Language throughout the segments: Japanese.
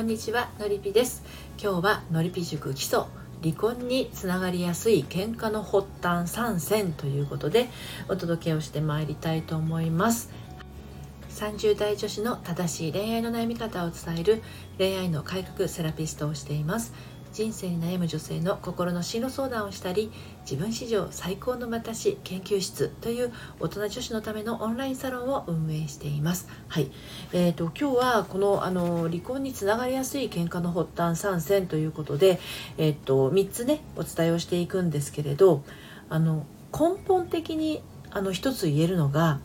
こんにちはのりぴです。今日はのりぴ塾基礎離婚につながりやすい喧嘩の発端3選ということでお届けをしてまいりたいと思います。30代女子の正しい恋愛の悩み方を伝える恋愛の改革セラピストをしています。人生に悩む女性の心の進路相談をしたり自分史上最高の私研究室という大人女子のためのオンラインサロンを運営しています。はい、えーと、今日はこのあの離婚につながりやすい喧嘩の発端3選ということで、えーと、3つねお伝えをしていくんですけれどあの根本的にあの一つ言えるのが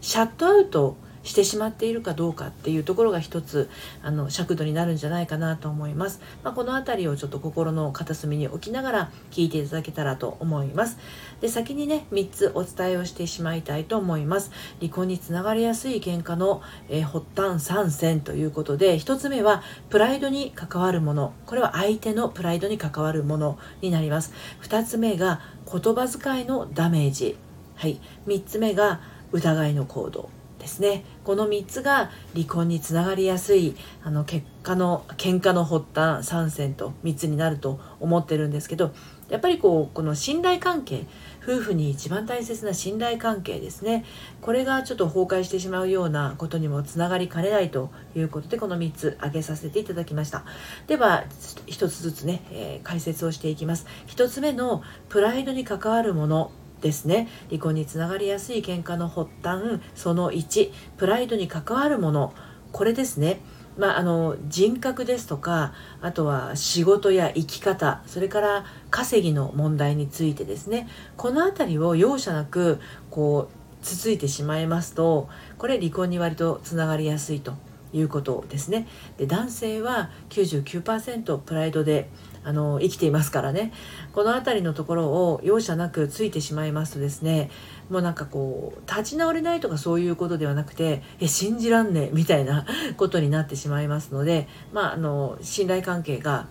シャットアウトしてしまっているかどうかっていうところが一つあの尺度になるんじゃないかなと思います、まあ、この辺りをちょっと心の片隅に置きながら聞いていただけたらと思います。で先にね3つお伝えをしてしまいたいと思います。離婚につながりやすい喧嘩の、えー、発端3選ということで1つ目はプライドに関わるもの。これは相手のプライドに関わるものになります。2つ目が言葉遣いのダメージ。はい。3つ目が疑いの行動。ですね。この3つが離婚につながりやすいあの結果の喧嘩の発端3選と3つになると思ってるんですけどやっぱりこうこの信頼関係夫婦に一番大切な信頼関係ですね。これがちょっと崩壊してしまうようなことにもつながりかねないということでこの3つ挙げさせていただきました。では1つずつね、えー、解説をしていきます。1つ目のプライドに関わるもの。ですね。離婚につながりやすい喧嘩の発端その1プライドに関わるもの。これですね。まあ、あの人格ですとかあとは仕事や生き方それから稼ぎの問題についてですね。この辺りを容赦なくこうつついてしまいますとこれ離婚に割とつながりやすいということですね。で男性は99%プライドであの生きていますからね。この辺りのところを容赦なくついてしまいますとですねもうなんかこう立ち直れないとかそういうことではなくてえ信じらんねえみたいなことになってしまいますのでまああの信頼関係が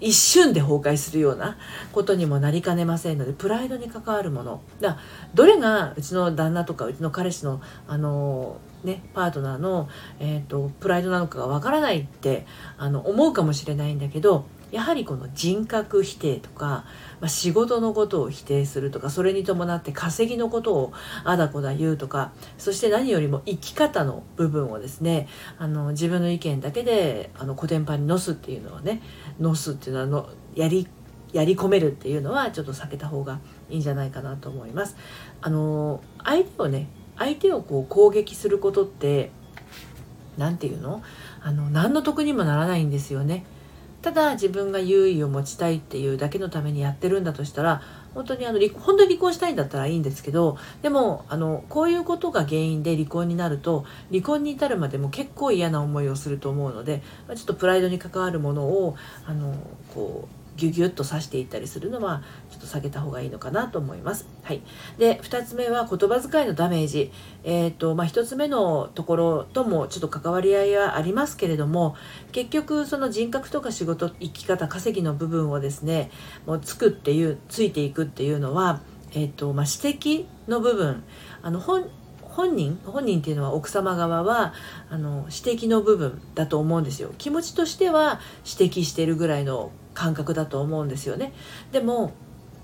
一瞬で崩壊するようなことにもなりかねませんのでプライドに関わるもの。だどれがうちの旦那とかうちの彼氏のあのね、パートナーの、えーと、プライドなのかがわからないってあの思うかもしれないんだけどやはりこの人格否定とか、まあ、仕事のことを否定するとかそれに伴って稼ぎのことをあだこだ言うとかそして何よりも生き方の部分をですねあの自分の意見だけであのコテンパンにのすっていうのはねのすっていうのはのやりやり込めるっていうのはちょっと避けた方がいいんじゃないかなと思います。あの相手をね相手をこう攻撃することって何て言うの？あの何の得にもならないんですよね。ただ自分が優位を持ちたいっていうだけのためにやってるんだとしたら本当にあの離本当に離婚したいんだったらいいんですけどでもあのこういうことが原因で離婚になると離婚に至るまでも結構嫌な思いをすると思うのでちょっとプライドに関わるものをあのこうギュギュッと刺していったりするのはちょっと避けた方がいいのかなと思います。はい、で2つ目は言葉遣いのダメージ、えーとまあ、1つ目のところともちょっと関わり合いはありますけれども結局その人格とか仕事生き方稼ぎの部分をですねもうつくっていうついていくっていうのは、えーとまあ、指摘の部分。あの本本人本人っていうのは奥様側はあの指摘の部分だと思うんですよ。気持ちとしては指摘してるぐらいの感覚だと思うんですよねでも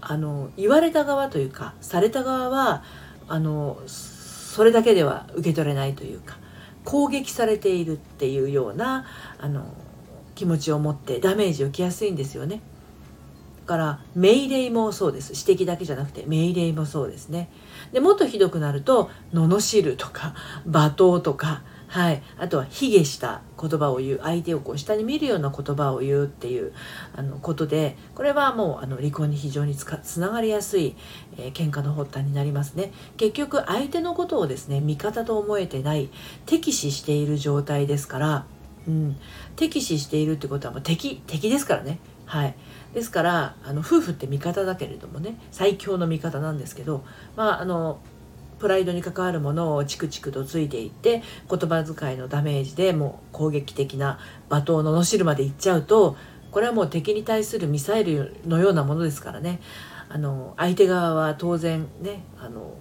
あの言われた側というかされた側はあのそれだけでは受け取れないというか攻撃されているっていうようなあの気持ちを持ってダメージを受けやすいんですよね。だから命令もそうです指摘だけじゃなくて命令もそうですね。でもっとひどくなると罵るとか罵倒とかはい、あとは卑下した言葉を言う相手をこう下に見るような言葉を言うっていうあのことでこれはもうあの離婚に非常につかつながりやすい、えー、喧嘩の発端になりますね。結局相手のことをですね味方と思えてない敵視している状態ですから、うん、敵視しているってことはもう敵敵ですからね。はい。ですからあの夫婦って味方だけれどもね最強の味方なんですけどまああのプライドに関わるものをチクチクとついていって言葉遣いのダメージでもう攻撃的な罵倒の罵るまでいっちゃうとこれはもう敵に対するミサイルのようなものですからね。あの相手側は当然ねあの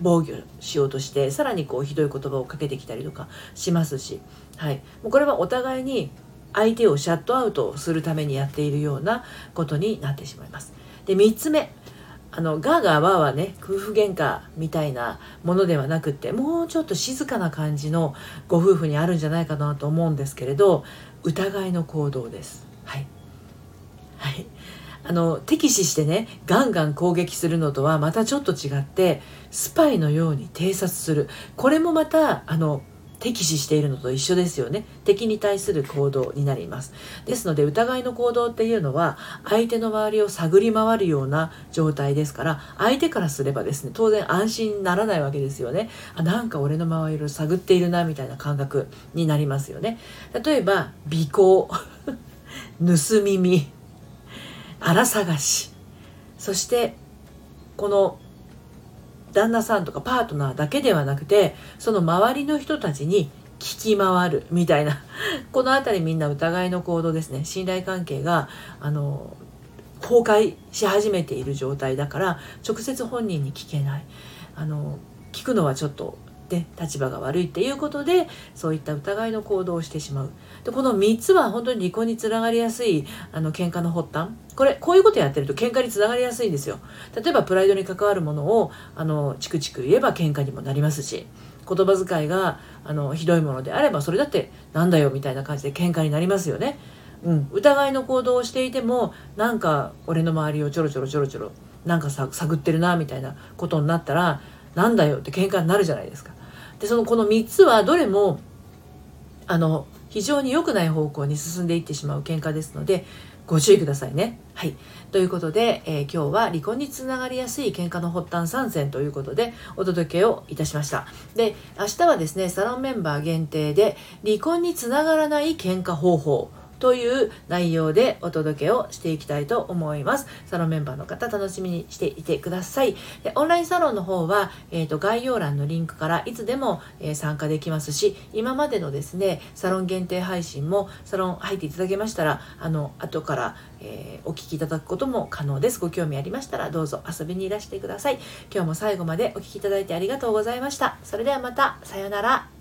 防御しようとしてさらにこうひどい言葉をかけてきたりとかしますし、はい、もうこれはお互いに相手をシャットアウトするためにやっているようなことになってしまいます。で3つ目。あのガーガーワーはね夫婦喧嘩みたいなものではなくってもうちょっと静かな感じのご夫婦にあるんじゃないかなと思うんですけれど疑いの行動です。はい、はい。あの敵視してねガンガン攻撃するのとはまたちょっと違ってスパイのように偵察する。これもまたあの敵視しているのと一緒ですよね。敵に対する行動になります。ですので疑いの行動っていうのは相手の周りを探り回るような状態ですから相手からすればですね当然安心にならないわけですよね。あなんか俺の周りを探っているなみたいな感覚になりますよね。例えば尾行。盗み見。荒探し。そしてこの旦那さんとかパートナーだけではなくてその周りの人たちに聞き回るみたいな。この辺りみんな疑いの行動ですね。信頼関係があの崩壊し始めている状態だから直接本人に聞けない。あの聞くのはちょっとで立場が悪いっていうことでそういった疑いの行動をしてしまう。でこの3つは本当に離婚につながりやすいあの喧嘩の発端。これこういうことやってると喧嘩につながりやすいんですよ。例えばプライドに関わるものをあのチクチク言えば喧嘩にもなりますし言葉遣いがあのひどいものであればそれだってなんだよみたいな感じで喧嘩になりますよね。うん、疑いの行動をしていてもなんか俺の周りをちょろちょろちょろちょろなんかさ探ってるなみたいなことになったらなんだよって喧嘩になるじゃないですか。でそのこの3つはどれもあの非常に良くない方向に進んでいってしまう喧嘩ですのでご注意くださいね。はい。ということで、えー、今日は離婚につながりやすい喧嘩の発端参戦ということでお届けをいたしました。で、明日はですね、サロンメンバー限定で離婚につながらない喧嘩方法という内容でお届けをしていきたいと思います。サロンメンバーの方楽しみにしていてください。でオンラインサロンの方は、えーと、概要欄のリンクからいつでも、えー、参加できますし、今までのですね、サロン限定配信もサロン入っていただけましたら、あの、後から、えー、お聞きいただくことも可能です。ご興味ありましたらどうぞ遊びにいらしてください。今日も最後までお聴きいただいてありがとうございました。それではまた、さようなら。